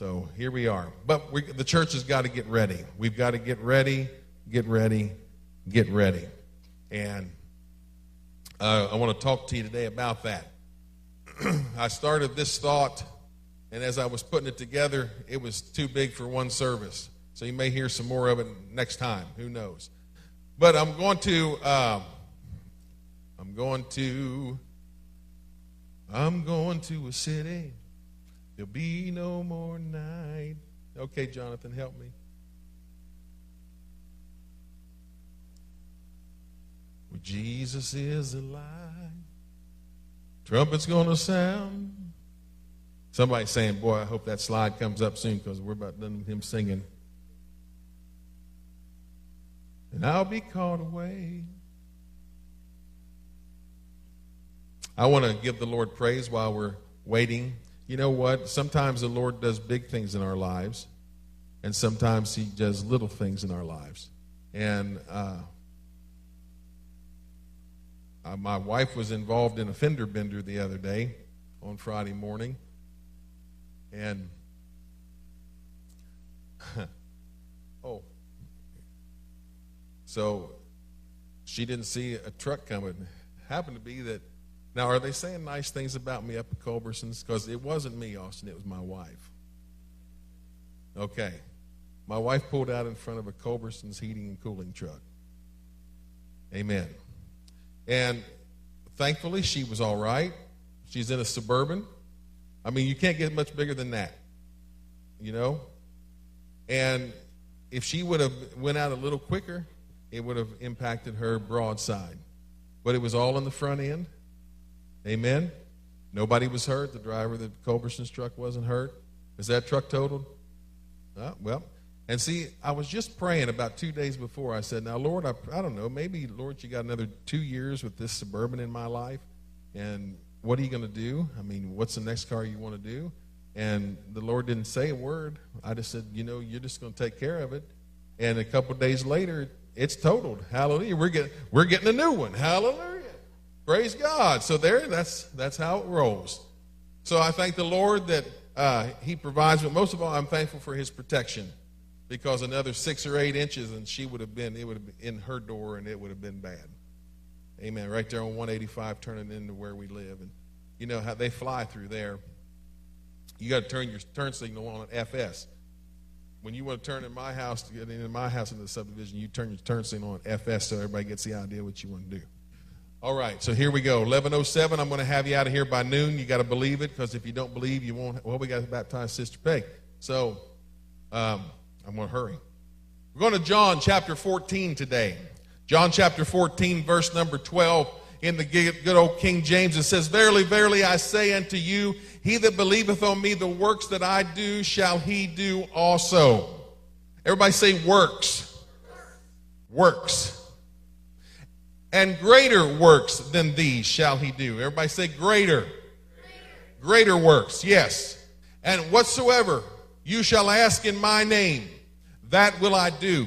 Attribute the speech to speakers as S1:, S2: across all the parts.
S1: So here we are. But we, the church has got to get ready. We've got to get ready, get ready, get ready. And uh, I want to talk to you today about that. I started this thought, and as I was putting it together, it was too big for one service. So you may hear some more of it next time. Who knows? But I'm going to, um, I'm going to, I'm going to a city. There'll be no more night. Okay, Jonathan, help me. Where Jesus is alive. Trumpet's going to sound. Somebody's saying, Boy, I hope that slide comes up soon because we're about done with him singing and I'll be caught away. I want to give the Lord praise while we're waiting. You know what? Sometimes the Lord does big things in our lives, and sometimes He does little things in our lives. And uh, uh, my wife was involved in a fender bender the other day on Friday morning, and oh, so she didn't see a truck coming. Happened to be that. Now, are they saying nice things about me up at Culberson's? Because it wasn't me, Austin. It was my wife. Okay. My wife pulled out in front of a Culberson's heating and cooling truck. Amen. And thankfully, she was all right. She's in a suburban. I mean, you can't get much bigger than that, you know. And if she would have went out a little quicker, it would have impacted her broadside. But it was all in the front end. Amen. Nobody was hurt. The driver of the Culberson's truck wasn't hurt. Is that truck totaled? Uh, well, and see, I was just praying about two days before. I said, Now, Lord, I, I don't know, maybe, Lord, you got another two years with this Suburban in my life. And what are you going to do? I mean, what's the next car you want to do? And the Lord didn't say a word. I just said, You know, you're just going to take care of it. And a couple days later, it's totaled. Hallelujah. We're getting we're getting a new one. Hallelujah. Praise God. So there, that's that's how it rolls. So I thank the Lord that uh, He provides, but most of all, I'm thankful for His protection, because another six or eight inches and she would have been it would have been in her door and it would have been bad. Amen. Right there on 185, turning into where we live, and you know how they fly through there. You got to turn your turn signal on at FS when you want to turn in my house to get into my house into the subdivision, you turn your turn signal on FS so everybody gets the idea what you want to do. All right, so here we go. 1107, I'm going to have you out of here by noon. You got to believe it because if you don't believe, you won't. Well, we got to baptize Sister Peg. So um, I'm going to hurry. We're going to John chapter 14 today. John chapter 14, verse number 12 in the good old King James. It says, Verily, verily, I say unto you, he that believeth on me, the works that I do shall he do also. Everybody say works. Works. And greater works than these shall he do. Everybody say greater. Greater works, yes. And whatsoever you shall ask in my name, that will I do,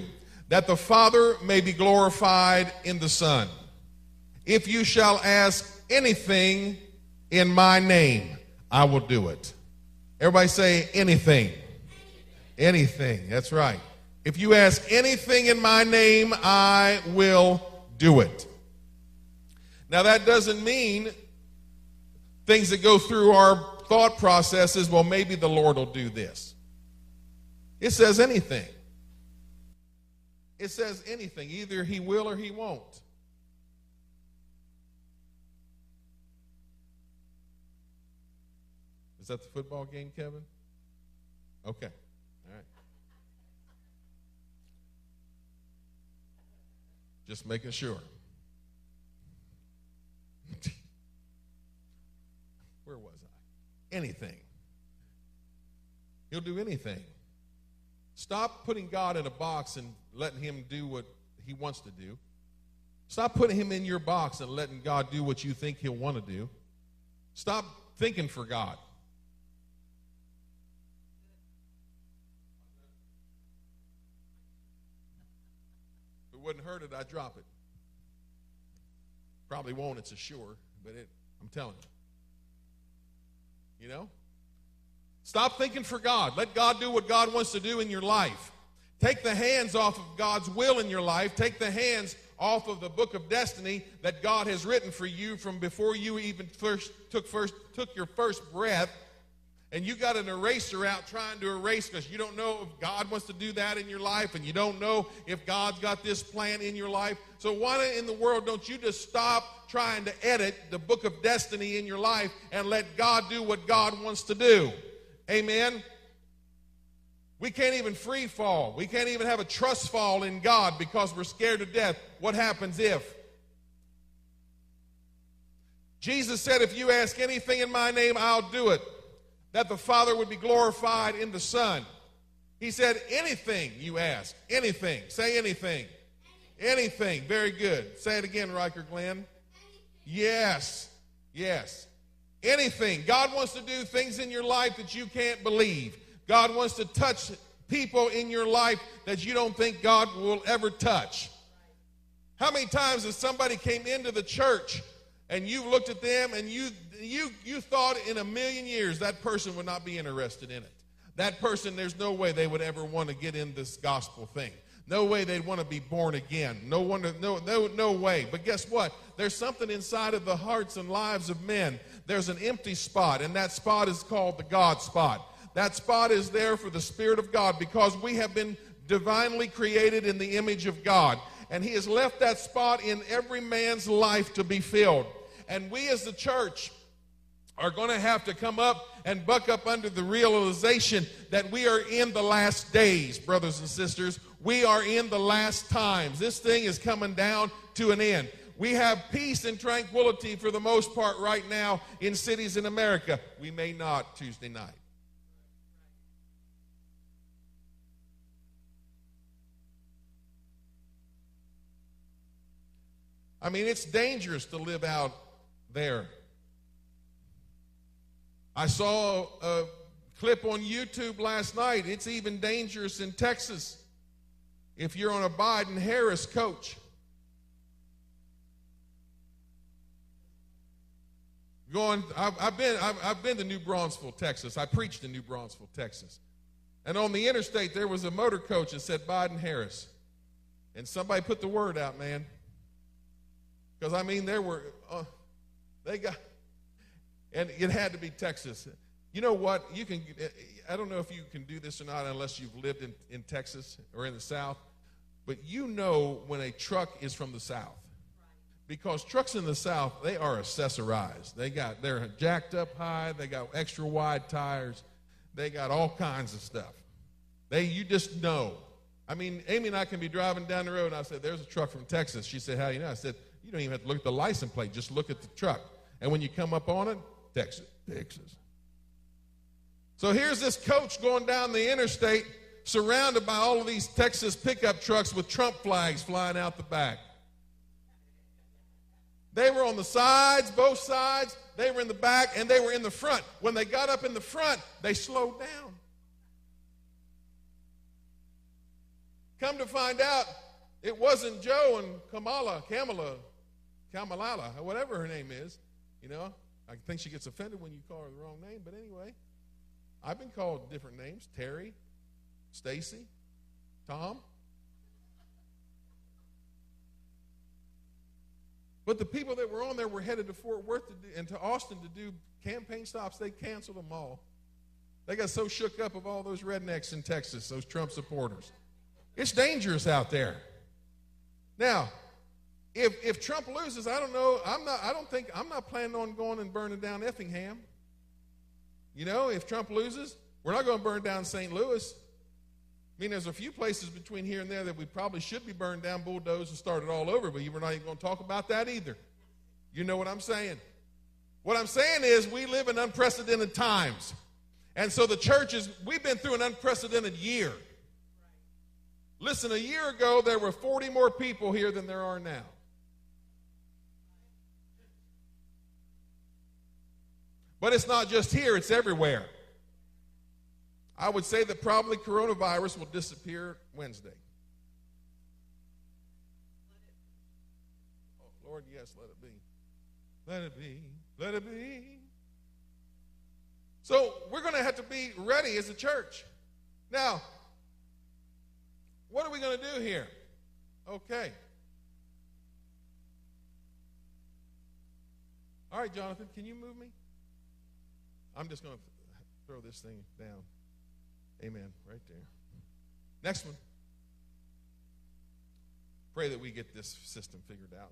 S1: that the Father may be glorified in the Son. If you shall ask anything in my name, I will do it. Everybody say anything. Anything. That's right. If you ask anything in my name, I will do it. Now, that doesn't mean things that go through our thought processes, well, maybe the Lord will do this. It says anything. It says anything. Either he will or he won't. Is that the football game, Kevin? Okay. All right. Just making sure. Where was I? Anything. He'll do anything. Stop putting God in a box and letting Him do what He wants to do. Stop putting Him in your box and letting God do what you think He'll want to do. Stop thinking for God. It wouldn't hurt it, I'd drop it. Probably won't, it's a sure, but it, I'm telling you. You know? Stop thinking for God. Let God do what God wants to do in your life. Take the hands off of God's will in your life. Take the hands off of the book of destiny that God has written for you from before you even first took first took your first breath. And you got an eraser out trying to erase because you don't know if God wants to do that in your life and you don't know if God's got this plan in your life. So why in the world don't you just stop trying to edit the book of destiny in your life and let God do what God wants to do? Amen. We can't even free fall. We can't even have a trust fall in God because we're scared to death. What happens if? Jesus said, If you ask anything in my name, I'll do it, that the Father would be glorified in the Son. He said, Anything you ask, anything. Say anything. Anything. Very good. Say it again, Riker Glenn. Yes. Yes. Anything. God wants to do things in your life that you can't believe. God wants to touch people in your life that you don't think God will ever touch. How many times has somebody came into the church and you looked at them and you you you thought in a million years that person would not be interested in it. That person, there's no way they would ever want to get in this gospel thing. No way they'd want to be born again. No one, no, no, no way. But guess what? There's something inside of the hearts and lives of men. There's an empty spot, and that spot is called the God spot. That spot is there for the Spirit of God because we have been divinely created in the image of God. And He has left that spot in every man's life to be filled. And we as the church are going to have to come up and buck up under the realization that we are in the last days, brothers and sisters. We are in the last times. This thing is coming down to an end. We have peace and tranquility for the most part right now in cities in America. We may not Tuesday night. I mean, it's dangerous to live out there. I saw a clip on YouTube last night. It's even dangerous in Texas if you're on a Biden Harris coach. Going, I've, I've been, I've, I've been to New Braunfels, Texas. I preached in New Braunfels, Texas. And on the interstate, there was a motor coach that said Biden Harris. And somebody put the word out, man. Because, I mean, there were, uh, they got, and it had to be Texas. You know what? You can, I don't know if you can do this or not unless you've lived in, in Texas or in the South, but you know when a truck is from the South. Because trucks in the South, they are accessorized. They got, they're jacked up high, they got extra wide tires, they got all kinds of stuff. They, you just know. I mean, Amy and I can be driving down the road, and I said, There's a truck from Texas. She said, How do you know? I said, you don't even have to look at the license plate, just look at the truck. And when you come up on it, Texas, Texas. So here's this coach going down the interstate, surrounded by all of these Texas pickup trucks with Trump flags flying out the back. They were on the sides, both sides. They were in the back, and they were in the front. When they got up in the front, they slowed down. Come to find out, it wasn't Joe and Kamala, Kamala, Kamalala, whatever her name is. You know, I think she gets offended when you call her the wrong name, but anyway, I've been called different names Terry, Stacy, Tom. But the people that were on there were headed to Fort Worth to do, and to Austin to do campaign stops. They canceled them all. They got so shook up of all those rednecks in Texas, those Trump supporters. It's dangerous out there. Now, if, if Trump loses, I don't know. I'm not. I don't think I'm not planning on going and burning down Effingham. You know, if Trump loses, we're not going to burn down St. Louis. I mean, there's a few places between here and there that we probably should be burned down, bulldozed, and started all over, but we're not even going to talk about that either. You know what I'm saying? What I'm saying is we live in unprecedented times. And so the church is, we've been through an unprecedented year. Listen, a year ago, there were 40 more people here than there are now. But it's not just here, it's everywhere. I would say that probably coronavirus will disappear Wednesday. Oh, Lord, yes, let it be. Let it be. Let it be. So we're going to have to be ready as a church. Now, what are we going to do here? Okay. All right, Jonathan, can you move me? I'm just going to throw this thing down. Amen. Right there. Next one. Pray that we get this system figured out.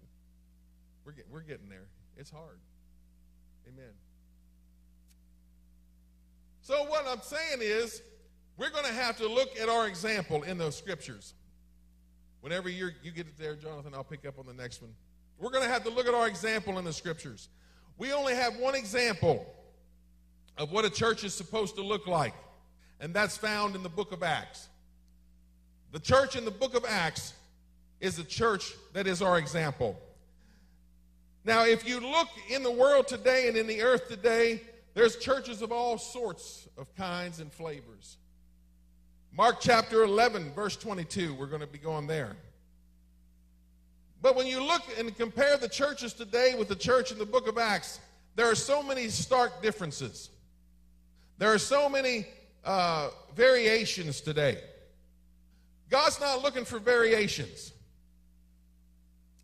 S1: We're, get, we're getting there. It's hard. Amen. So, what I'm saying is, we're going to have to look at our example in those scriptures. Whenever you you get it there, Jonathan, I'll pick up on the next one. We're going to have to look at our example in the scriptures. We only have one example of what a church is supposed to look like, and that's found in the book of Acts. The church in the book of Acts is a church that is our example. Now, if you look in the world today and in the earth today, there's churches of all sorts of kinds and flavors. Mark chapter 11, verse 22, we're going to be going there. But when you look and compare the churches today with the church in the book of Acts, there are so many stark differences. There are so many uh, variations today. God's not looking for variations.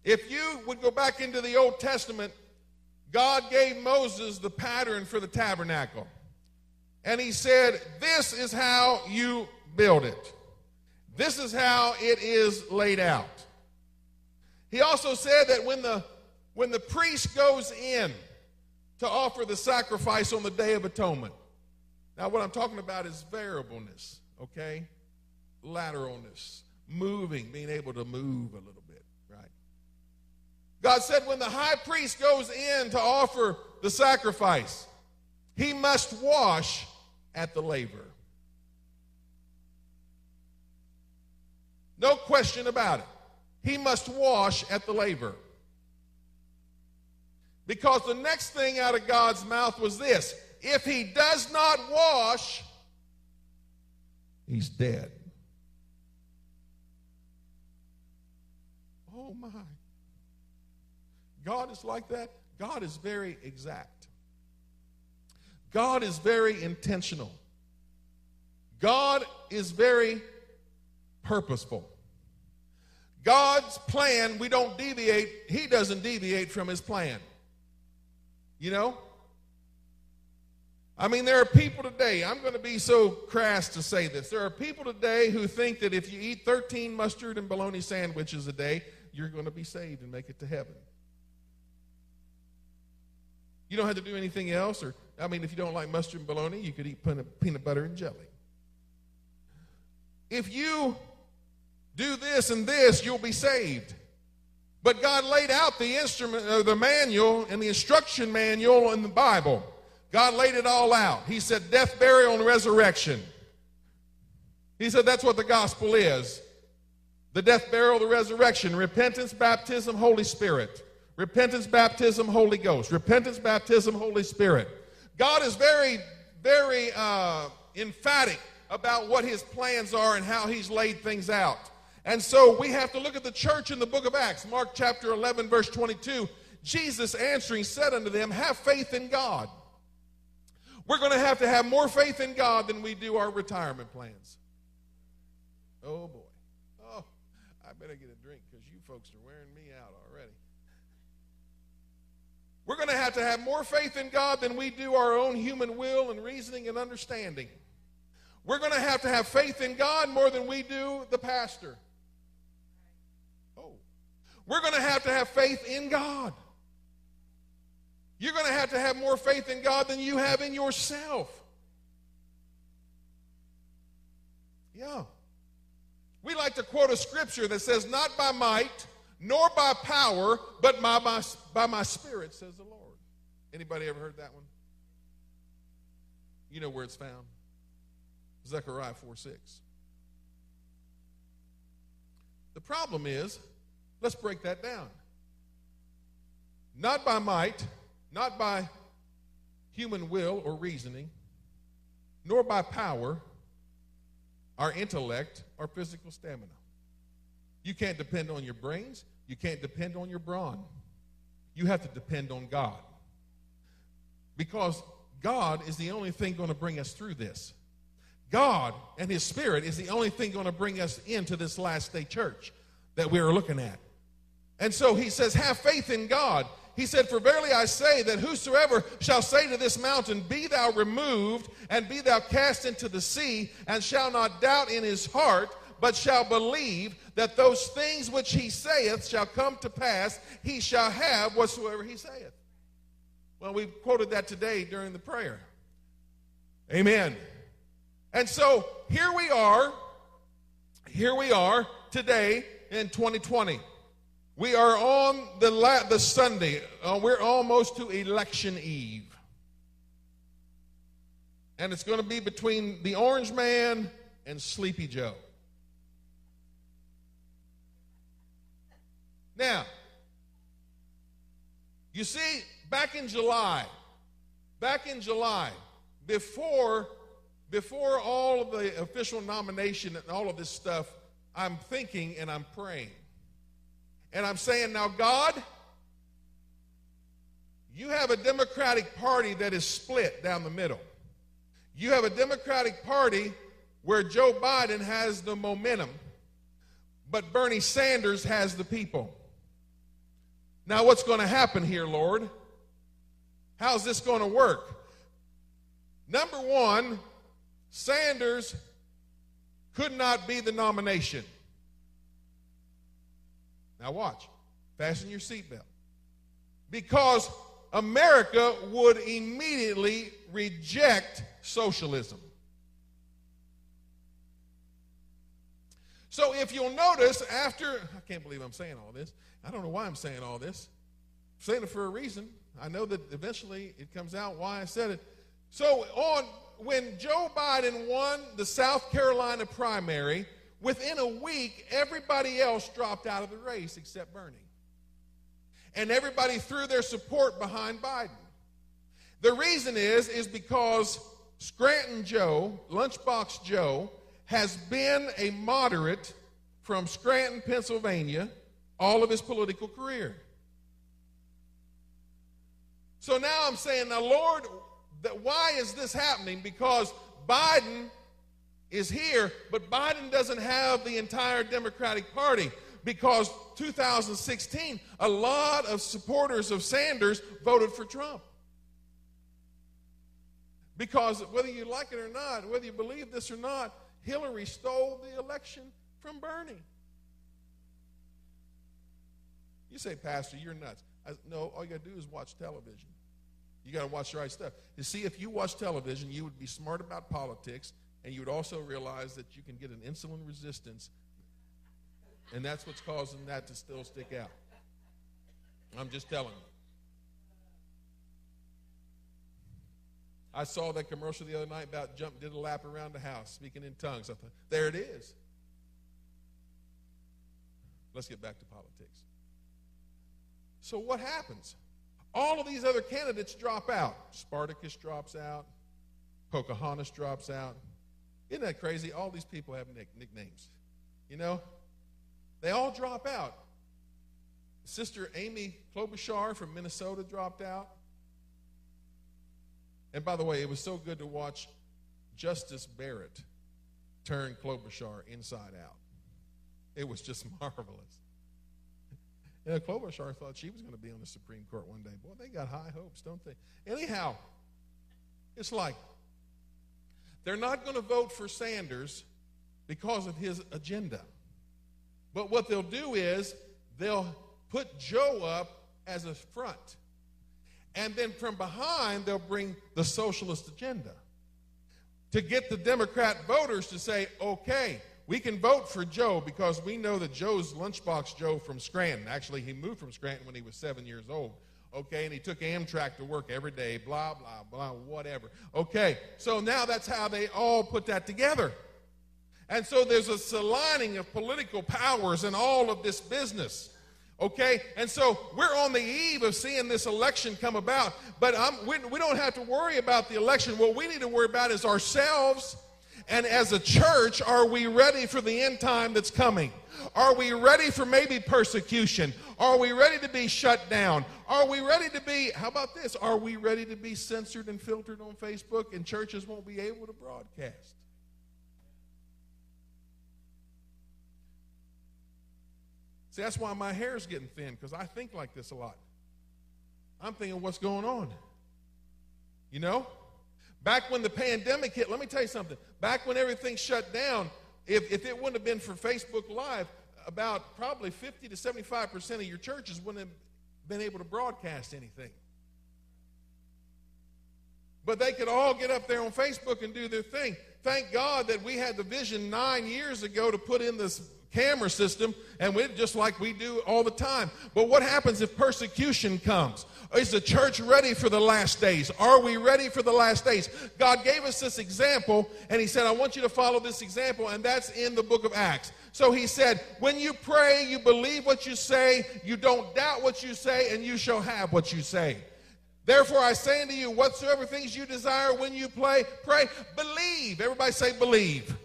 S1: If you would go back into the Old Testament, God gave Moses the pattern for the tabernacle. And he said, This is how you build it. This is how it is laid out. He also said that when the when the priest goes in to offer the sacrifice on the Day of Atonement. Now, what I'm talking about is variableness, okay? Lateralness, moving, being able to move a little bit, right? God said when the high priest goes in to offer the sacrifice, he must wash at the laver. No question about it. He must wash at the laver. Because the next thing out of God's mouth was this if he does not wash, he's dead. Oh my. God is like that. God is very exact. God is very intentional. God is very purposeful. God's plan, we don't deviate, He doesn't deviate from His plan. You know? I mean, there are people today, I'm going to be so crass to say this. There are people today who think that if you eat 13 mustard and bologna sandwiches a day, you're going to be saved and make it to heaven. You don't have to do anything else, or, I mean, if you don't like mustard and bologna, you could eat peanut butter and jelly. If you do this and this, you'll be saved. But God laid out the instrument, uh, the manual and the instruction manual in the Bible. God laid it all out. He said death, burial, and resurrection. He said that's what the gospel is. The death, burial, the resurrection, repentance, baptism, Holy Spirit. Repentance, baptism, Holy Ghost. Repentance, baptism, Holy Spirit. God is very, very uh, emphatic about what his plans are and how he's laid things out. And so we have to look at the church in the book of Acts, Mark chapter 11, verse 22. Jesus answering said unto them, Have faith in God. We're going to have to have more faith in God than we do our retirement plans. Oh boy. Oh, I better get a drink because you folks are wearing me out already. We're going to have to have more faith in God than we do our own human will and reasoning and understanding. We're going to have to have faith in God more than we do the pastor. Oh. We're going to have to have faith in God. You're going to have to have more faith in God than you have in yourself. Yeah. We like to quote a scripture that says, Not by might, nor by power, but by my, by my spirit, says the Lord. Anybody ever heard that one? You know where it's found. Zechariah 4 6. The problem is, Let's break that down. Not by might, not by human will or reasoning, nor by power, our intellect, or physical stamina. You can't depend on your brains. You can't depend on your brawn. You have to depend on God. Because God is the only thing going to bring us through this. God and His Spirit is the only thing going to bring us into this last day church that we are looking at. And so he says, Have faith in God. He said, For verily I say that whosoever shall say to this mountain, Be thou removed, and be thou cast into the sea, and shall not doubt in his heart, but shall believe that those things which he saith shall come to pass, he shall have whatsoever he saith. Well, we quoted that today during the prayer. Amen. And so here we are, here we are today in 2020. We are on the, la- the Sunday, uh, we're almost to election eve. And it's going to be between the Orange Man and Sleepy Joe. Now, you see, back in July, back in July, before before all of the official nomination and all of this stuff, I'm thinking and I'm praying. And I'm saying, now, God, you have a Democratic Party that is split down the middle. You have a Democratic Party where Joe Biden has the momentum, but Bernie Sanders has the people. Now, what's going to happen here, Lord? How's this going to work? Number one, Sanders could not be the nomination. Now, watch. Fasten your seatbelt. Because America would immediately reject socialism. So, if you'll notice, after, I can't believe I'm saying all this. I don't know why I'm saying all this. I'm saying it for a reason. I know that eventually it comes out why I said it. So, on when Joe Biden won the South Carolina primary, within a week, everybody else dropped out of the race except Bernie. And everybody threw their support behind Biden. The reason is, is because Scranton Joe, Lunchbox Joe, has been a moderate from Scranton, Pennsylvania, all of his political career. So now I'm saying, now, Lord, why is this happening? Because Biden is here, but Biden doesn't have the entire Democratic Party because 2016, a lot of supporters of Sanders voted for Trump. Because whether you like it or not, whether you believe this or not, Hillary stole the election from Bernie. You say, Pastor, you're nuts. I, no, all you got to do is watch television. You got to watch the right stuff. You see, if you watch television, you would be smart about politics, and you would also realize that you can get an insulin resistance, and that's what's causing that to still stick out. I'm just telling you. I saw that commercial the other night about jump, did a lap around the house, speaking in tongues. I thought, there it is. Let's get back to politics. So, what happens? All of these other candidates drop out. Spartacus drops out. Pocahontas drops out. Isn't that crazy? All these people have nick- nicknames. You know? They all drop out. Sister Amy Klobuchar from Minnesota dropped out. And by the way, it was so good to watch Justice Barrett turn Klobuchar inside out. It was just marvelous. Know, Klobuchar thought she was going to be on the Supreme Court one day. Boy, they got high hopes, don't they? Anyhow, it's like they're not going to vote for Sanders because of his agenda. But what they'll do is they'll put Joe up as a front. And then from behind, they'll bring the socialist agenda to get the Democrat voters to say, okay, we can vote for Joe because we know that Joe's lunchbox Joe from Scranton. Actually, he moved from Scranton when he was seven years old. Okay, and he took Amtrak to work every day, blah, blah, blah, whatever. Okay, so now that's how they all put that together. And so there's a aligning of political powers in all of this business. Okay, and so we're on the eve of seeing this election come about, but we, we don't have to worry about the election. What we need to worry about is ourselves And as a church, are we ready for the end time that's coming? Are we ready for maybe persecution? Are we ready to be shut down? Are we ready to be, how about this? Are we ready to be censored and filtered on Facebook and churches won't be able to broadcast? See, that's why my hair is getting thin because I think like this a lot. I'm thinking, what's going on? You know? Back when the pandemic hit, let me tell you something. Back when everything shut down, if, if it wouldn't have been for Facebook Live, about probably 50 to 75% of your churches wouldn't have been able to broadcast anything. But they could all get up there on Facebook and do their thing. Thank God that we had the vision nine years ago to put in this camera system, and we just like we do all the time. But what happens if persecution comes? Is the church ready for the last days? Are we ready for the last days? God gave us this example, and He said, I want you to follow this example, and that's in the book of Acts. So He said, When you pray, you believe what you say, you don't doubt what you say, and you shall have what you say. Therefore, I say unto you, whatsoever things you desire when you pray, pray, believe. Everybody say, believe.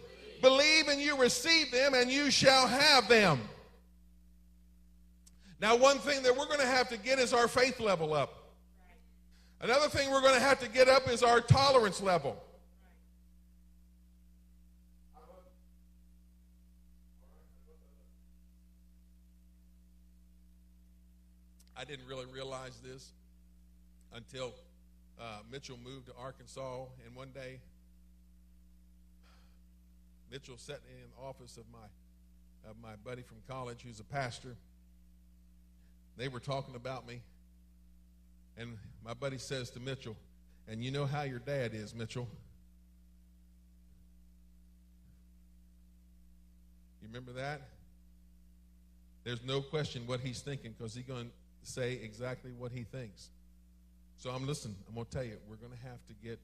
S1: Believe and you receive them, and you shall have them. Now, one thing that we're going to have to get is our faith level up. Another thing we're going to have to get up is our tolerance level. I didn't really realize this until uh, Mitchell moved to Arkansas, and one day Mitchell sat in the office of my of my buddy from college who's a pastor. They were talking about me, and my buddy says to Mitchell, "And you know how your dad is, Mitchell." You remember that? There's no question what he's thinking because he's going to say exactly what he thinks. So I'm listening. I'm going to tell you, we're going to have to get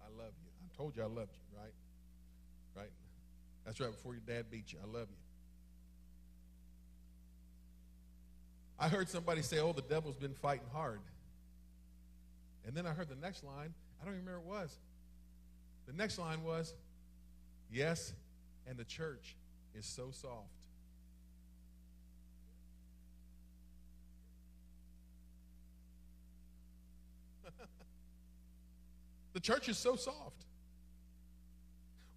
S1: I love you. I told you I loved you, right? Right? That's right before your dad beat you. I love you. I heard somebody say, oh, the devil's been fighting hard. And then I heard the next line. I don't even remember what it was. The next line was, yes, and the church is so soft. The church is so soft.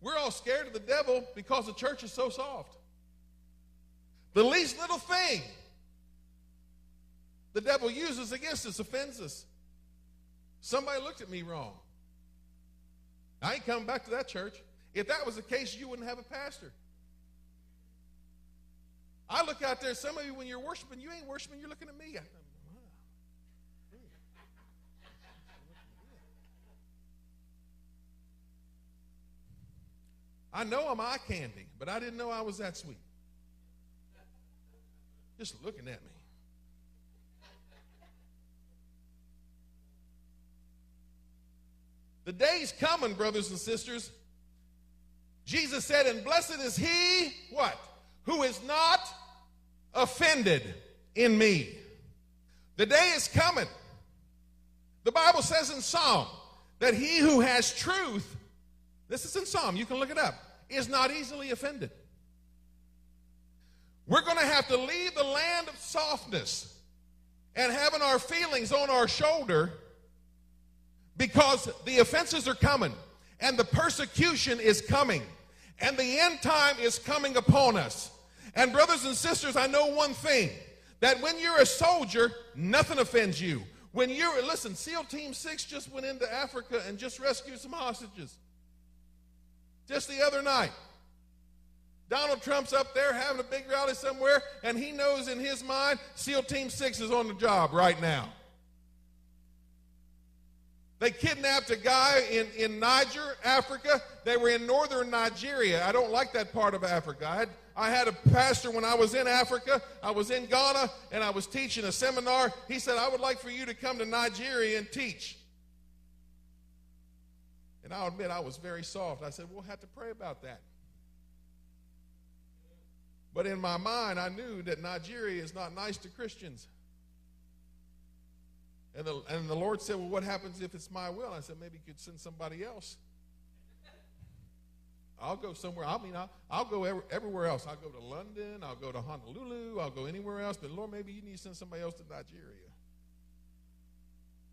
S1: We're all scared of the devil because the church is so soft. The least little thing the devil uses against us offends us. Somebody looked at me wrong. I ain't coming back to that church. If that was the case, you wouldn't have a pastor. I look out there, some of you, when you're worshiping, you ain't worshiping, you're looking at me. I know I'm eye candy, but I didn't know I was that sweet. Just looking at me. The day's coming, brothers and sisters. Jesus said, and blessed is he, what? Who is not offended in me. The day is coming. The Bible says in Psalm that he who has truth, this is in Psalm, you can look it up, is not easily offended. We're going to have to leave the land of softness and having our feelings on our shoulder because the offenses are coming and the persecution is coming and the end time is coming upon us. And, brothers and sisters, I know one thing that when you're a soldier, nothing offends you. When you're, listen, SEAL Team 6 just went into Africa and just rescued some hostages just the other night. Donald Trump's up there having a big rally somewhere, and he knows in his mind SEAL Team 6 is on the job right now. They kidnapped a guy in, in Niger, Africa. They were in northern Nigeria. I don't like that part of Africa. I had, I had a pastor when I was in Africa. I was in Ghana and I was teaching a seminar. He said, I would like for you to come to Nigeria and teach. And I'll admit I was very soft. I said, We'll have to pray about that. But in my mind, I knew that Nigeria is not nice to Christians. And the, and the Lord said, Well, what happens if it's my will? I said, Maybe you could send somebody else. I'll go somewhere. I mean, I'll, I'll go every, everywhere else. I'll go to London. I'll go to Honolulu. I'll go anywhere else. But Lord, maybe you need to send somebody else to Nigeria.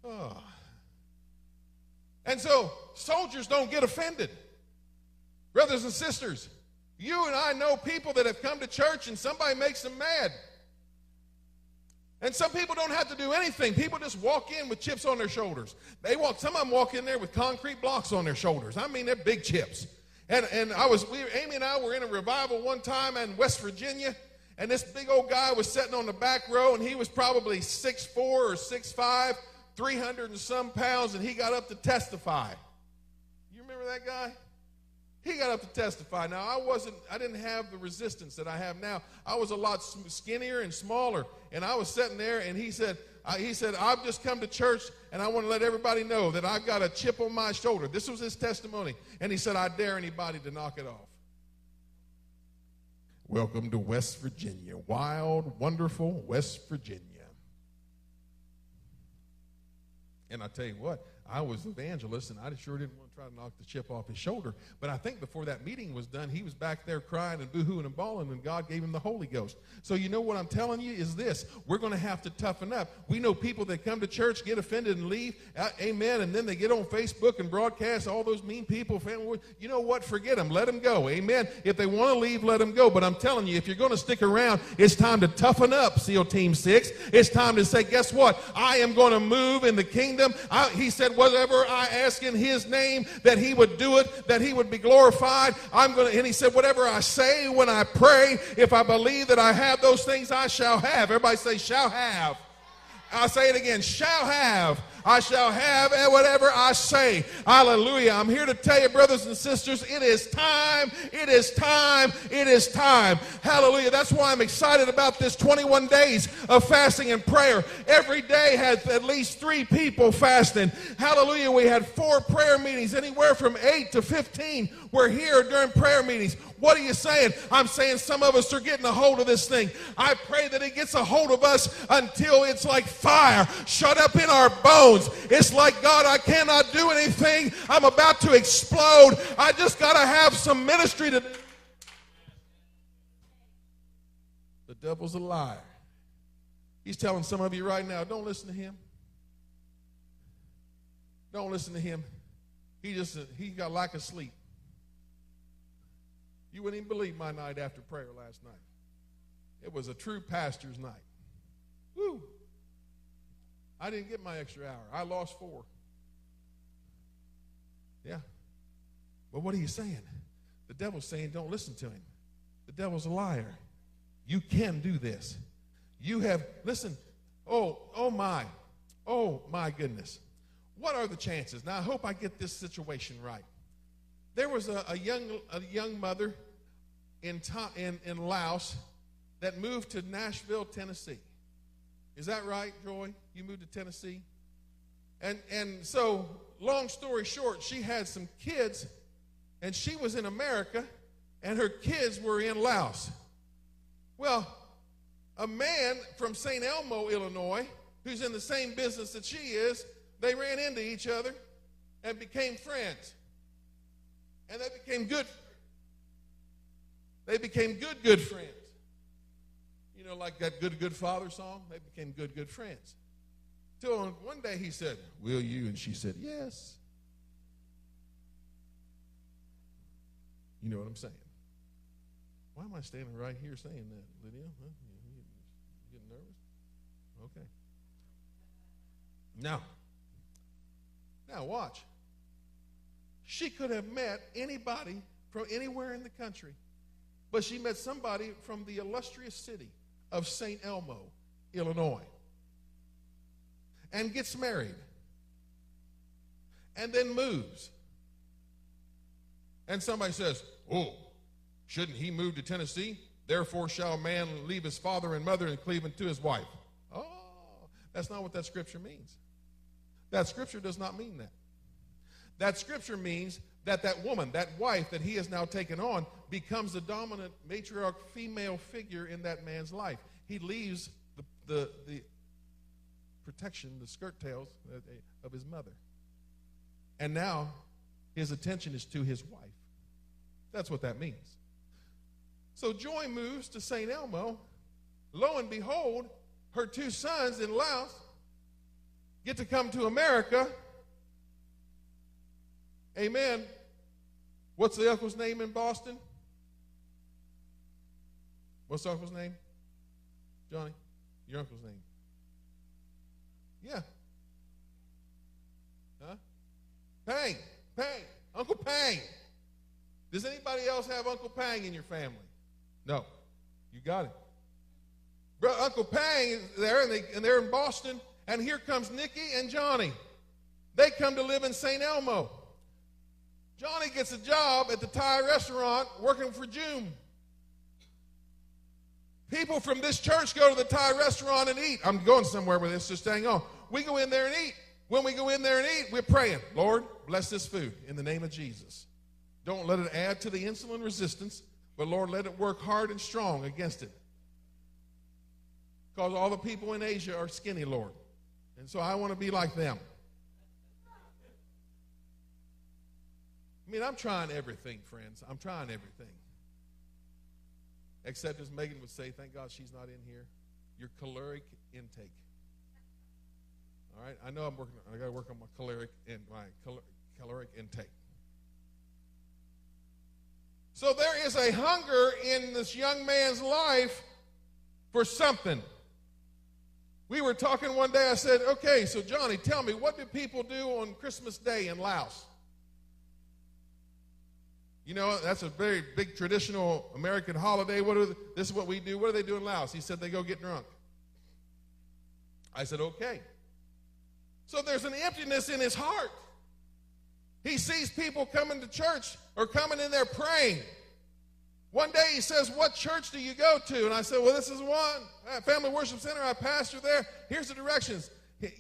S1: Oh. And so soldiers don't get offended. Brothers and sisters, you and I know people that have come to church and somebody makes them mad. And some people don't have to do anything. People just walk in with chips on their shoulders. They walk, some of them walk in there with concrete blocks on their shoulders. I mean, they're big chips. And, and I was, we, Amy and I were in a revival one time in West Virginia, and this big old guy was sitting on the back row, and he was probably 6'4 or 6'5, 300 and some pounds, and he got up to testify. You remember that guy? He got up to testify. Now, I wasn't, I didn't have the resistance that I have now. I was a lot skinnier and smaller. And I was sitting there, and he said, uh, he said, I've just come to church, and I want to let everybody know that I've got a chip on my shoulder. This was his testimony. And he said, I dare anybody to knock it off. Welcome to West Virginia. Wild, wonderful West Virginia. And I tell you what, I was evangelist, and I sure didn't try to knock the chip off his shoulder. But I think before that meeting was done, he was back there crying and boohooing and bawling, and God gave him the Holy Ghost. So you know what I'm telling you is this: we're going to have to toughen up. We know people that come to church, get offended, and leave. Uh, amen. And then they get on Facebook and broadcast all those mean people. Family, you know what? Forget them. Let them go. Amen. If they want to leave, let them go. But I'm telling you, if you're going to stick around, it's time to toughen up, SEAL Team Six. It's time to say, guess what? I am going to move in the kingdom. I, he said, whatever I ask in His name that he would do it, that he would be glorified. I'm going to, and he said, whatever I say when I pray, if I believe that I have those things, I shall have. Everybody say, shall have. I'll say it again, shall have. I shall have whatever I say. Hallelujah. I'm here to tell you, brothers and sisters, it is time. It is time. It is time. Hallelujah. That's why I'm excited about this 21 days of fasting and prayer. Every day has at least three people fasting. Hallelujah. We had four prayer meetings, anywhere from 8 to 15 were here during prayer meetings. What are you saying? I'm saying some of us are getting a hold of this thing. I pray that it gets a hold of us until it's like fire shut up in our bones. It's like, God, I cannot do anything. I'm about to explode. I just got to have some ministry to. The devil's a liar. He's telling some of you right now, don't listen to him. Don't listen to him. He just he got lack of sleep. You wouldn't even believe my night after prayer last night. It was a true pastor's night. Woo! I didn't get my extra hour. I lost four. Yeah. But what are you saying? The devil's saying, don't listen to him. The devil's a liar. You can do this. You have, listen, oh, oh my, oh my goodness. What are the chances? Now, I hope I get this situation right. There was a, a young, a young mother in, in, in Laos that moved to Nashville, Tennessee. Is that right, Joy? You moved to Tennessee? And, and so, long story short, she had some kids, and she was in America, and her kids were in Laos. Well, a man from St. Elmo, Illinois, who's in the same business that she is, they ran into each other and became friends and they became good. They became good, good friends. You know, like that good, good father song? They became good, good friends. Till one day he said, Will you? And she said, Yes. You know what I'm saying? Why am I standing right here saying that, Lydia? Huh? You, getting nervous? Okay. Now, now watch. She could have met anybody from anywhere in the country, but she met somebody from the illustrious city of St. Elmo, Illinois, and gets married, and then moves. And somebody says, Oh, shouldn't he move to Tennessee? Therefore shall a man leave his father and mother and cleave unto his wife. Oh, that's not what that scripture means. That scripture does not mean that. That scripture means that that woman, that wife that he has now taken on, becomes the dominant matriarch female figure in that man's life. He leaves the, the, the protection, the skirt tails uh, uh, of his mother. And now his attention is to his wife. That's what that means. So Joy moves to St. Elmo. Lo and behold, her two sons in Laos get to come to America. Amen. What's the uncle's name in Boston? What's uncle's name? Johnny? Your uncle's name? Yeah. Huh? Pang. Pang. Uncle Pang. Does anybody else have Uncle Pang in your family? No. You got it. Bro, Uncle Pang is there, and, they, and they're in Boston, and here comes Nikki and Johnny. They come to live in St. Elmo. Johnny gets a job at the Thai restaurant working for June. People from this church go to the Thai restaurant and eat. I'm going somewhere with this, just hang on. We go in there and eat. When we go in there and eat, we're praying, Lord, bless this food in the name of Jesus. Don't let it add to the insulin resistance, but Lord, let it work hard and strong against it. Because all the people in Asia are skinny, Lord. And so I want to be like them. I mean, I'm trying everything, friends. I'm trying everything. Except as Megan would say, thank God she's not in here, your caloric intake. All right, I know I'm working. I got to work on my caloric and my caloric intake. So there is a hunger in this young man's life for something. We were talking one day. I said, "Okay, so Johnny, tell me, what do people do on Christmas Day in Laos?" You know, that's a very big traditional American holiday. What are the, this is what we do. What do they do in Laos? He said they go get drunk. I said, okay. So there's an emptiness in his heart. He sees people coming to church or coming in there praying. One day he says, What church do you go to? And I said, Well, this is one. Family Worship Center. I pastor there. Here's the directions.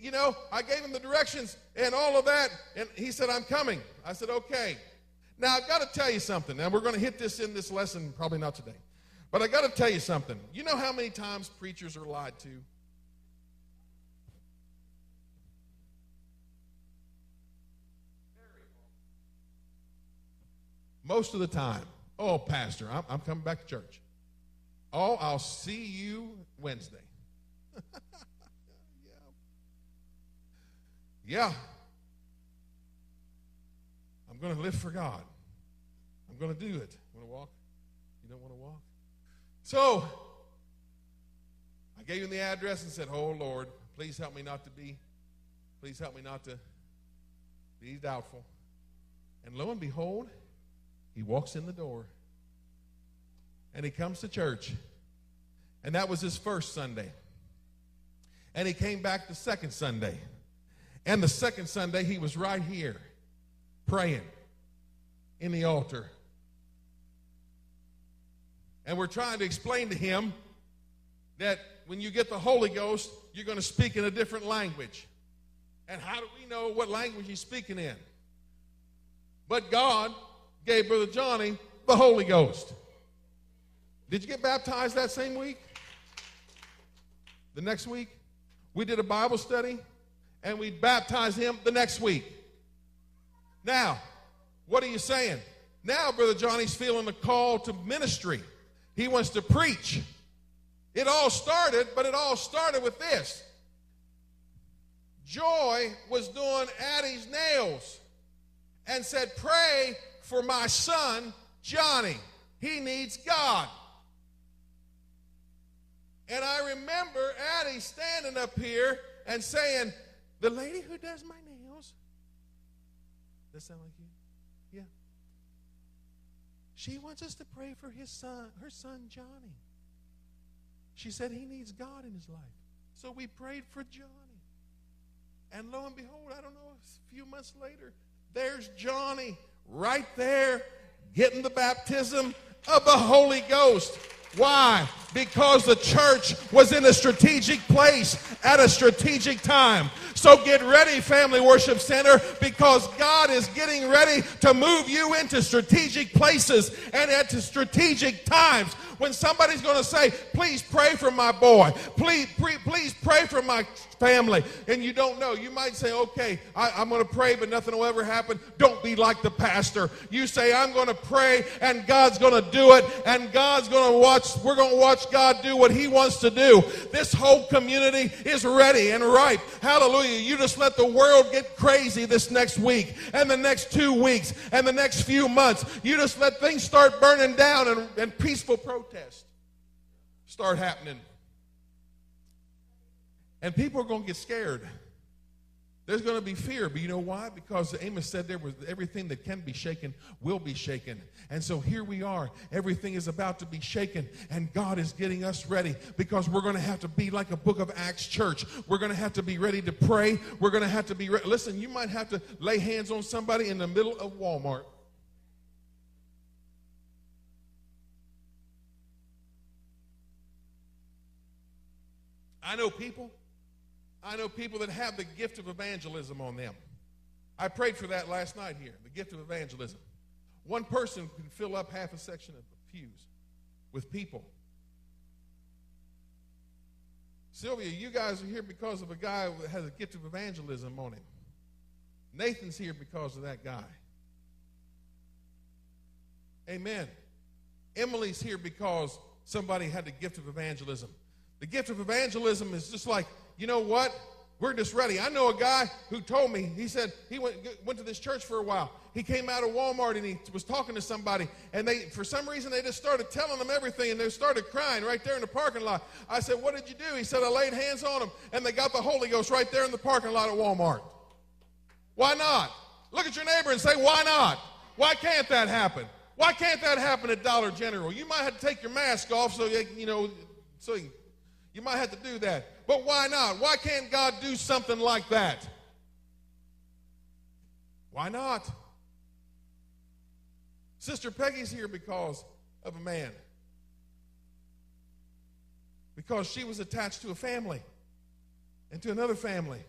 S1: You know, I gave him the directions and all of that. And he said, I'm coming. I said, Okay. Now, I've got to tell you something. Now, we're going to hit this in this lesson, probably not today. But I've got to tell you something. You know how many times preachers are lied to? Most of the time. Oh, Pastor, I'm, I'm coming back to church. Oh, I'll see you Wednesday. yeah. Yeah. I'm going to live for God. Going to do it. Want to walk? You don't want to walk? So, I gave him the address and said, Oh, Lord, please help me not to be, please help me not to be doubtful. And lo and behold, he walks in the door and he comes to church. And that was his first Sunday. And he came back the second Sunday. And the second Sunday, he was right here praying in the altar. And we're trying to explain to him that when you get the Holy Ghost, you're going to speak in a different language. And how do we know what language he's speaking in? But God gave Brother Johnny the Holy Ghost. Did you get baptized that same week? The next week? We did a Bible study and we baptized him the next week. Now, what are you saying? Now, Brother Johnny's feeling the call to ministry. He wants to preach. It all started, but it all started with this. Joy was doing Addie's nails and said, Pray for my son, Johnny. He needs God. And I remember Addie standing up here and saying, The lady who does my nails. That sound like. She wants us to pray for his son, her son Johnny. She said he needs God in his life. So we prayed for Johnny. And lo and behold, I don't know, a few months later, there's Johnny right there getting the baptism of the Holy Ghost. Why? Because the church was in a strategic place at a strategic time. So get ready, Family Worship Center, because God is getting ready to move you into strategic places and at strategic times. When somebody's going to say, please pray for my boy, please, please, please pray for my family and you don't know. You might say, okay, I, am going to pray, but nothing will ever happen. Don't be like the pastor. You say, I'm going to pray and God's going to do it and God's going to watch, we're going to watch God do what he wants to do. This whole community is ready and ripe. Hallelujah. You just let the world get crazy this next week and the next two weeks and the next few months. You just let things start burning down and, and peaceful protest start happening. And people are going to get scared. There's going to be fear, but you know why? Because Amos said there was everything that can be shaken will be shaken. And so here we are. Everything is about to be shaken, and God is getting us ready because we're going to have to be like a book of Acts church. We're going to have to be ready to pray. We're going to have to be ready. Listen, you might have to lay hands on somebody in the middle of Walmart. I know people I know people that have the gift of evangelism on them. I prayed for that last night here the gift of evangelism. One person can fill up half a section of pews with people. Sylvia, you guys are here because of a guy that has a gift of evangelism on him. Nathan's here because of that guy. Amen. Emily's here because somebody had the gift of evangelism. The gift of evangelism is just like you know what? We're just ready. I know a guy who told me, he said he went, went to this church for a while. He came out of Walmart and he was talking to somebody, and they, for some reason, they just started telling him everything, and they started crying right there in the parking lot. I said, What did you do? He said, I laid hands on them, and they got the Holy Ghost right there in the parking lot at Walmart. Why not? Look at your neighbor and say, Why not? Why can't that happen? Why can't that happen at Dollar General? You might have to take your mask off so you, you know, so you, you might have to do that. But why not? Why can't God do something like that? Why not? Sister Peggy's here because of a man. Because she was attached to a family and to another family.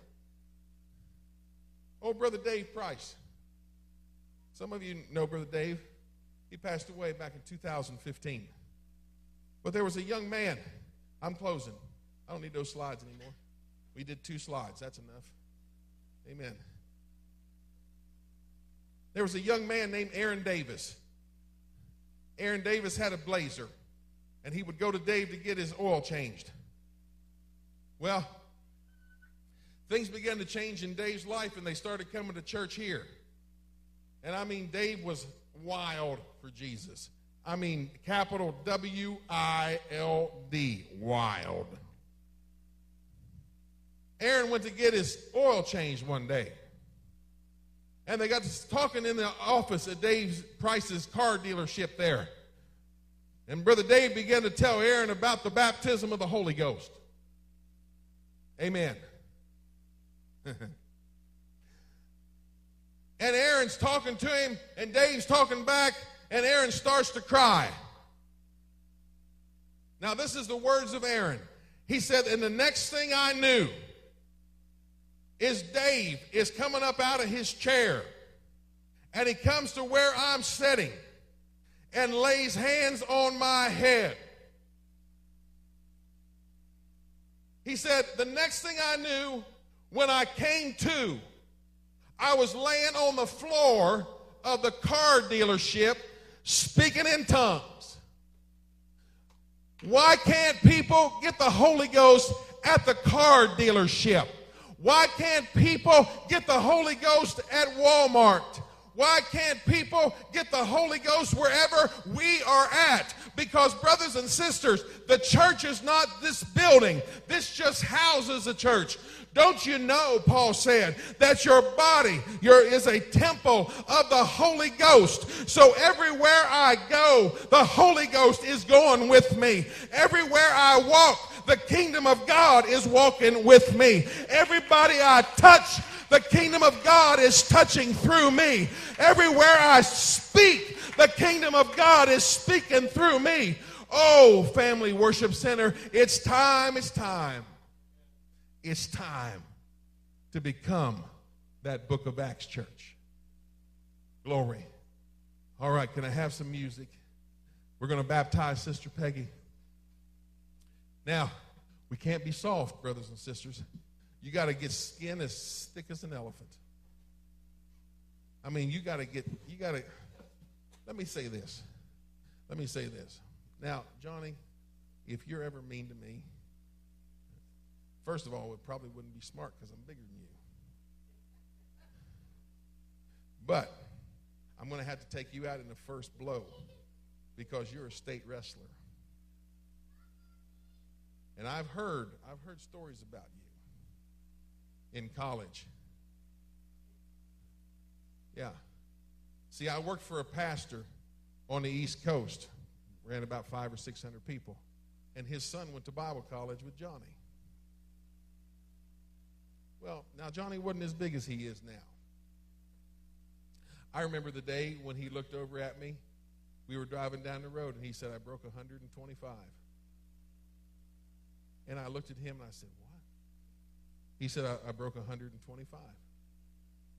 S1: Oh, Brother Dave Price. Some of you know Brother Dave. He passed away back in 2015. But there was a young man. I'm closing. I don't need those slides anymore. We did two slides. That's enough. Amen. There was a young man named Aaron Davis. Aaron Davis had a blazer, and he would go to Dave to get his oil changed. Well, things began to change in Dave's life, and they started coming to church here. And I mean, Dave was wild for Jesus. I mean, capital W I L D, wild. Aaron went to get his oil changed one day. And they got to talking in the office at Dave Price's car dealership there. And Brother Dave began to tell Aaron about the baptism of the Holy Ghost. Amen. and Aaron's talking to him, and Dave's talking back, and Aaron starts to cry. Now, this is the words of Aaron. He said, And the next thing I knew, is Dave is coming up out of his chair and he comes to where I'm sitting and lays hands on my head. He said, The next thing I knew, when I came to, I was laying on the floor of the car dealership speaking in tongues. Why can't people get the Holy Ghost at the car dealership? Why can't people get the Holy Ghost at Walmart? Why can't people get the Holy Ghost wherever we are at? Because, brothers and sisters, the church is not this building. This just houses a church. Don't you know, Paul said, that your body your, is a temple of the Holy Ghost. So everywhere I go, the Holy Ghost is going with me. Everywhere I walk, the kingdom of God is walking with me. Everybody I touch, the kingdom of God is touching through me. Everywhere I speak, the kingdom of God is speaking through me. Oh, Family Worship Center, it's time, it's time. It's time to become that book of Acts church. Glory. All right, can I have some music? We're going to baptize Sister Peggy. Now, we can't be soft, brothers and sisters. you got to get skin as thick as an elephant. I mean, you got to get, you got to, let me say this. Let me say this. Now, Johnny, if you're ever mean to me, first of all, it probably wouldn't be smart because I'm bigger than you. But I'm going to have to take you out in the first blow because you're a state wrestler. And I've heard, I've heard stories about you in college. Yeah. See, I worked for a pastor on the East Coast, ran about five or six hundred people, and his son went to Bible college with Johnny. Well, now Johnny wasn't as big as he is now. I remember the day when he looked over at me. We were driving down the road, and he said, I broke 125. And I looked at him and I said, What? He said, I, I broke 125.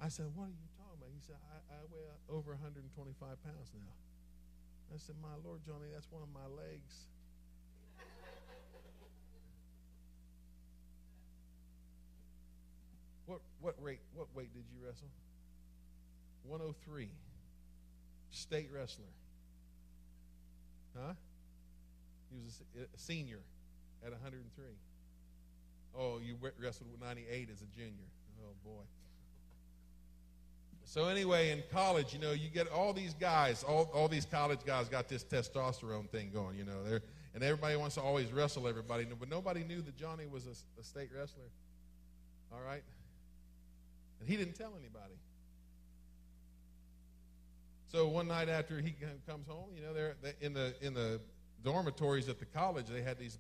S1: I said, What are you talking about? He said, I, I weigh over 125 pounds now. I said, My Lord, Johnny, that's one of my legs. What, what, rate, what weight did you wrestle? 103. State wrestler. Huh? He was a, a senior at 103. Oh, you wrestled with 98 as a junior. Oh, boy. So, anyway, in college, you know, you get all these guys, all, all these college guys got this testosterone thing going, you know. They're, and everybody wants to always wrestle everybody. But nobody knew that Johnny was a, a state wrestler. All right? And he didn't tell anybody. So one night after he comes home, you know, they're in the in the dormitories at the college. They had these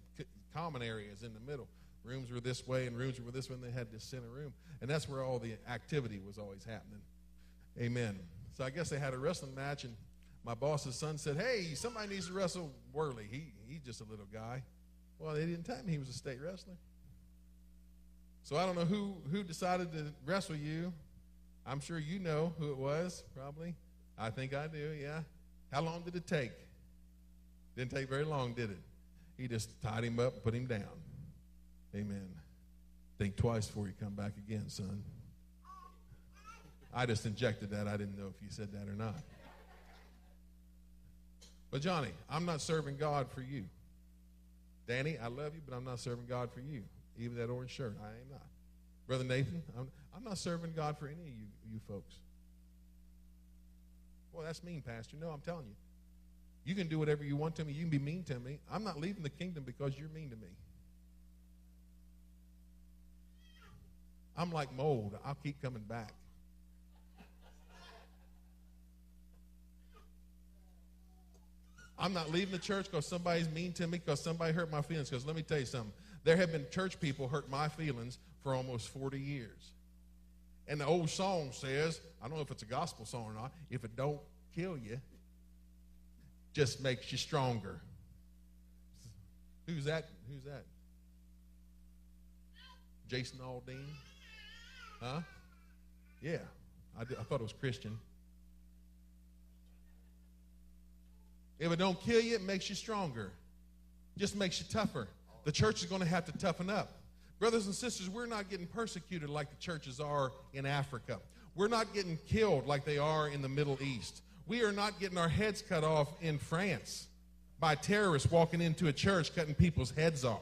S1: common areas in the middle. Rooms were this way and rooms were this way, and they had this center room. And that's where all the activity was always happening. Amen. So I guess they had a wrestling match, and my boss's son said, Hey, somebody needs to wrestle Worley. He, he's just a little guy. Well, they didn't tell me he was a state wrestler. So I don't know who, who decided to wrestle you. I'm sure you know who it was, probably. I think I do, yeah. How long did it take? Didn't take very long, did it? He just tied him up, put him down. Amen. Think twice before you come back again, son. I just injected that. I didn't know if you said that or not. But, Johnny, I'm not serving God for you. Danny, I love you, but I'm not serving God for you. Even that orange shirt, I am not. Brother Nathan, I'm, I'm not serving God for any of you, you folks. Well, that's mean, Pastor. No, I'm telling you. You can do whatever you want to me. You can be mean to me. I'm not leaving the kingdom because you're mean to me. I'm like mold. I'll keep coming back. I'm not leaving the church because somebody's mean to me, because somebody hurt my feelings. Because let me tell you something. There have been church people hurt my feelings for almost 40 years. And the old song says, I don't know if it's a gospel song or not, if it don't kill you, just makes you stronger. Who's that? Who's that? Jason Aldean? Huh? Yeah. I, did, I thought it was Christian. If it don't kill you, it makes you stronger. Just makes you tougher. The church is going to have to toughen up. Brothers and sisters, we're not getting persecuted like the churches are in Africa. We're not getting killed like they are in the Middle East. We are not getting our heads cut off in France by terrorists walking into a church cutting people's heads off.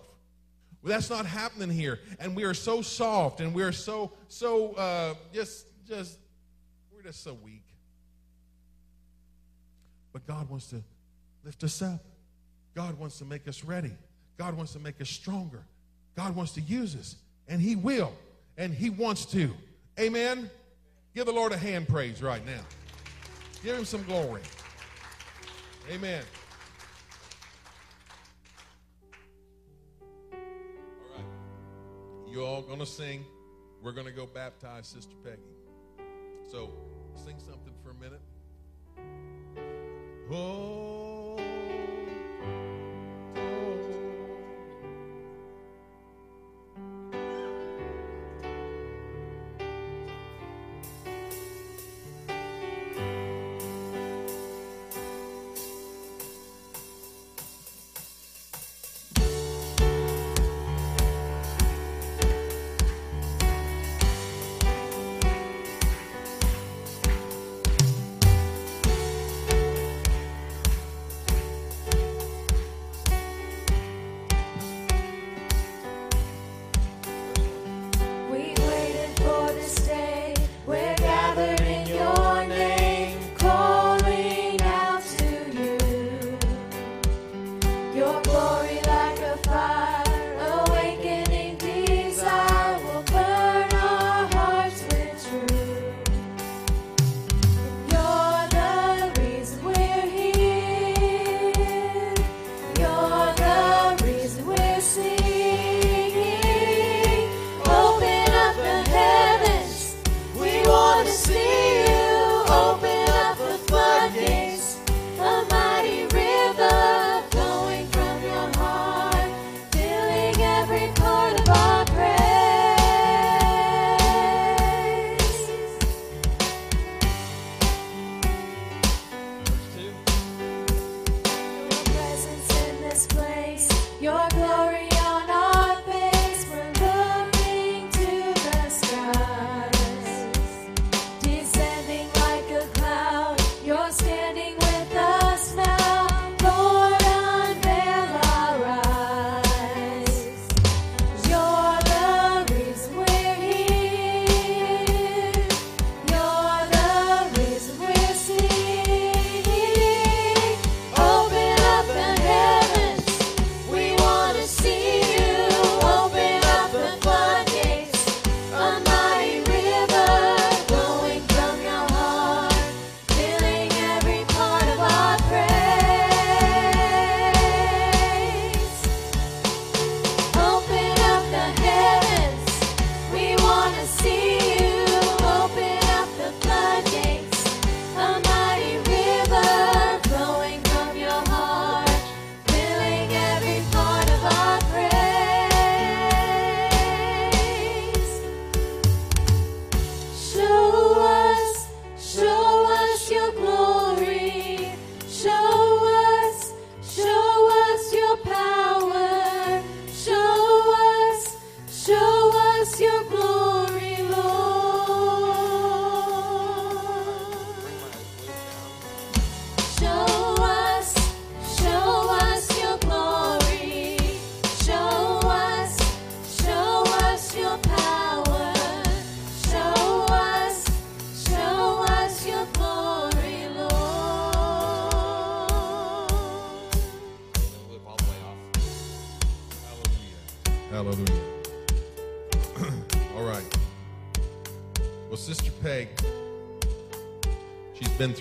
S1: Well, that's not happening here. And we are so soft and we are so, so, uh, just, just, we're just so weak. But God wants to lift us up. God wants to make us ready. God wants to make us stronger. God wants to use us, and He will, and He wants to. Amen? Give the Lord a hand praise right now. Give Him some glory. Amen. All right. You all going to sing. We're going to go baptize Sister Peggy. So, sing something for a minute. Oh.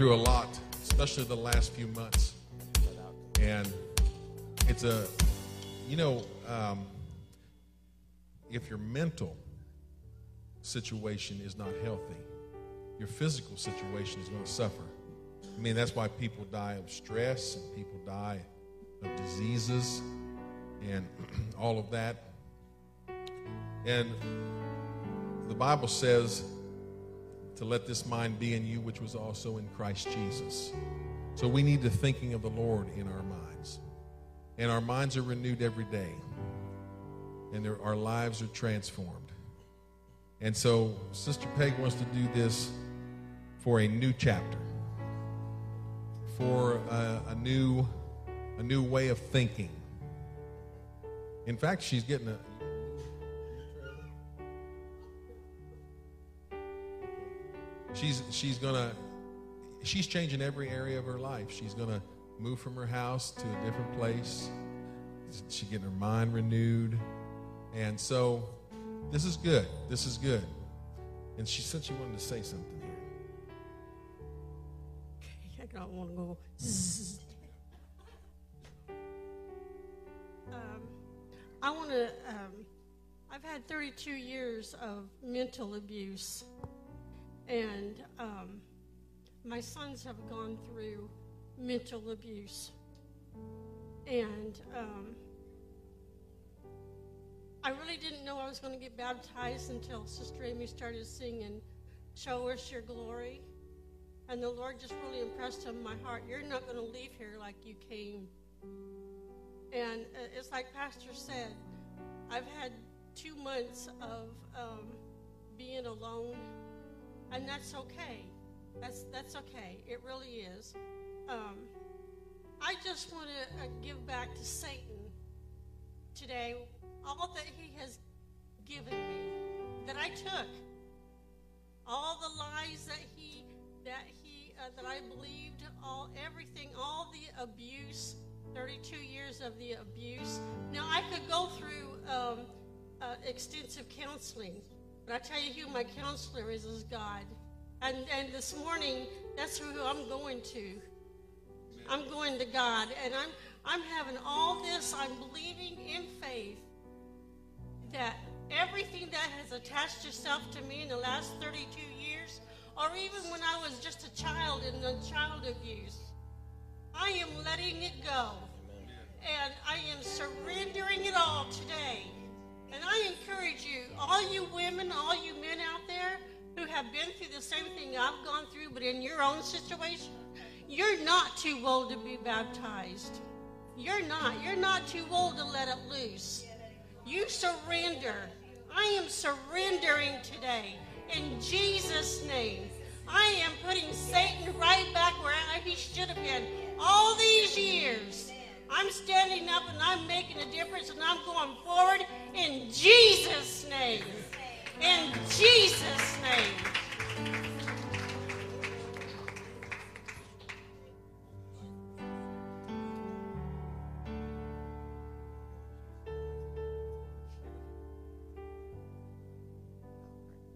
S1: Through a lot, especially the last few months. And it's a, you know, um, if your mental situation is not healthy, your physical situation is going to suffer. I mean, that's why people die of stress and people die of diseases and all of that. And the Bible says to let this mind be in you, which was also in Christ Jesus. So we need the thinking of the Lord in our minds. And our minds are renewed every day, and our lives are transformed. And so Sister Peg wants to do this for a new chapter, for a, a new, a new way of thinking. In fact, she's getting a, she's she's gonna she's changing every area of her life. She's gonna move from her house to a different place. She's getting her mind renewed, and so this is good. This is good. And she said she wanted to say something here.
S2: I don't want to go. um, I want to. Um, I've had 32 years of mental abuse and um, my sons have gone through mental abuse. And um, I really didn't know I was going to get baptized until Sister Amy started singing, Show Us Your Glory. And the Lord just really impressed on my heart, You're not going to leave here like you came. And uh, it's like Pastor said, I've had two months of um, being alone and that's okay. That's that's okay. It really is. Um, I just want to uh, give back to Satan today all that he has given me, that I took, all the lies that he that he uh, that I believed, all everything, all the abuse, 32 years of the abuse. Now I could go through um, uh, extensive counseling but I tell you who my counselor is is God. And and this morning, that's who I'm going to. I'm going to God. And I'm I'm having all this, I'm believing in faith that everything that has attached itself to me in the last 32 years, or even when I was just a child in the child abuse, I am letting it go. And I am surrendering it all today. And I encourage you, all you women, all you men out there who have been through the same thing I've gone through, but in your own situation, you're not too old to be baptized. You're not. You're not too old to let it loose. You surrender. I am surrendering today in Jesus' name. I am putting Satan right back where he should have been all these years. I'm standing up and I'm making a difference and I'm going forward in Jesus' name. In Jesus' name.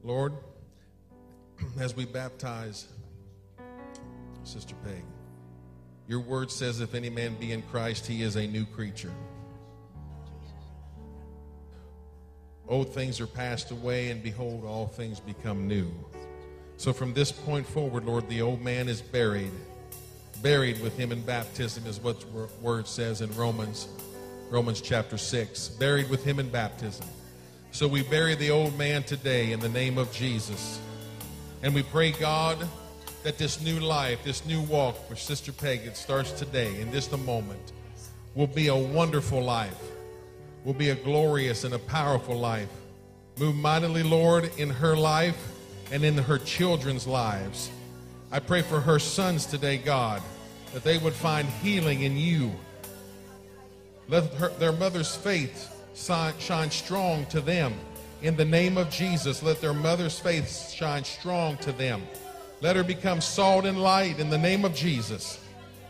S1: Lord, as we baptize Sister Peg, your word says, if any man be in Christ, he is a new creature. Old things are passed away, and behold, all things become new. So from this point forward, Lord, the old man is buried. Buried with him in baptism is what the word says in Romans, Romans chapter 6. Buried with him in baptism. So we bury the old man today in the name of Jesus. And we pray, God, that this new life, this new walk for Sister Peg, it starts today, in just a moment, will be a wonderful life, will be a glorious and a powerful life. Move mightily, Lord, in her life and in her children's lives. I pray for her sons today, God, that they would find healing in you. Let her, their mother's faith shine strong to them. In the name of Jesus, let their mother's faith shine strong to them. Let her become salt and light in the name of Jesus.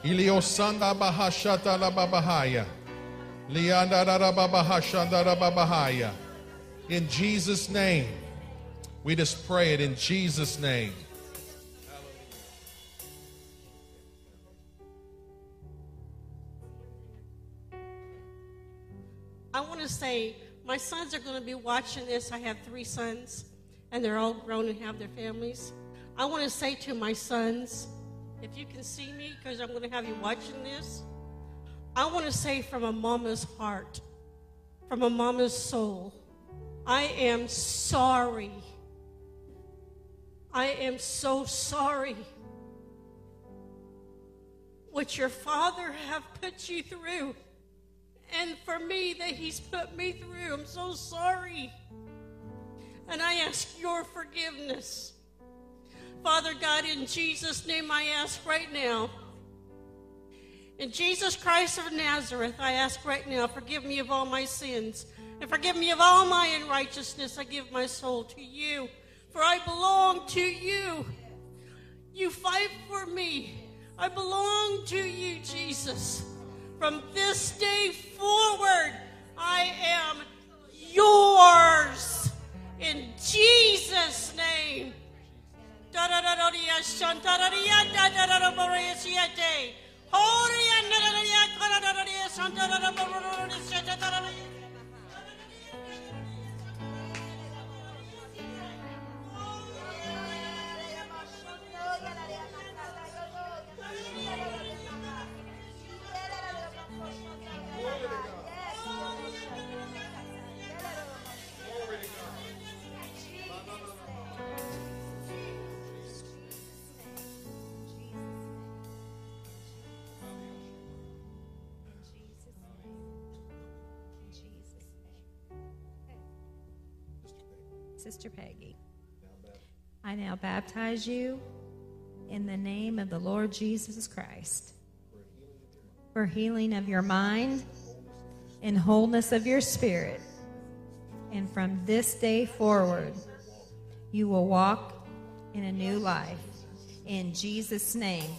S1: Iliosanda babahaya. Babahaya. In Jesus' name. We just pray it in Jesus' name.
S2: I want to say my sons are going to be watching this. I have three sons, and they're all grown and have their families. I want to say to my sons, if you can see me, because I'm going to have you watching this, I want to say from a mama's heart, from a mama's soul, I am sorry. I am so sorry what your father have put you through and for me that he's put me through. I'm so sorry. And I ask your forgiveness. Father God, in Jesus' name, I ask right now. In Jesus Christ of Nazareth, I ask right now, forgive me of all my sins and forgive me of all my unrighteousness. I give my soul to you, for I belong to you. You fight for me. I belong to you, Jesus. From this day forward, I am yours. In Jesus' name.
S3: Holy and Sister Peggy. I now baptize you in the name of the Lord Jesus Christ for healing of your mind and wholeness of your spirit. And from this day forward, you will walk in a new life. In Jesus' name.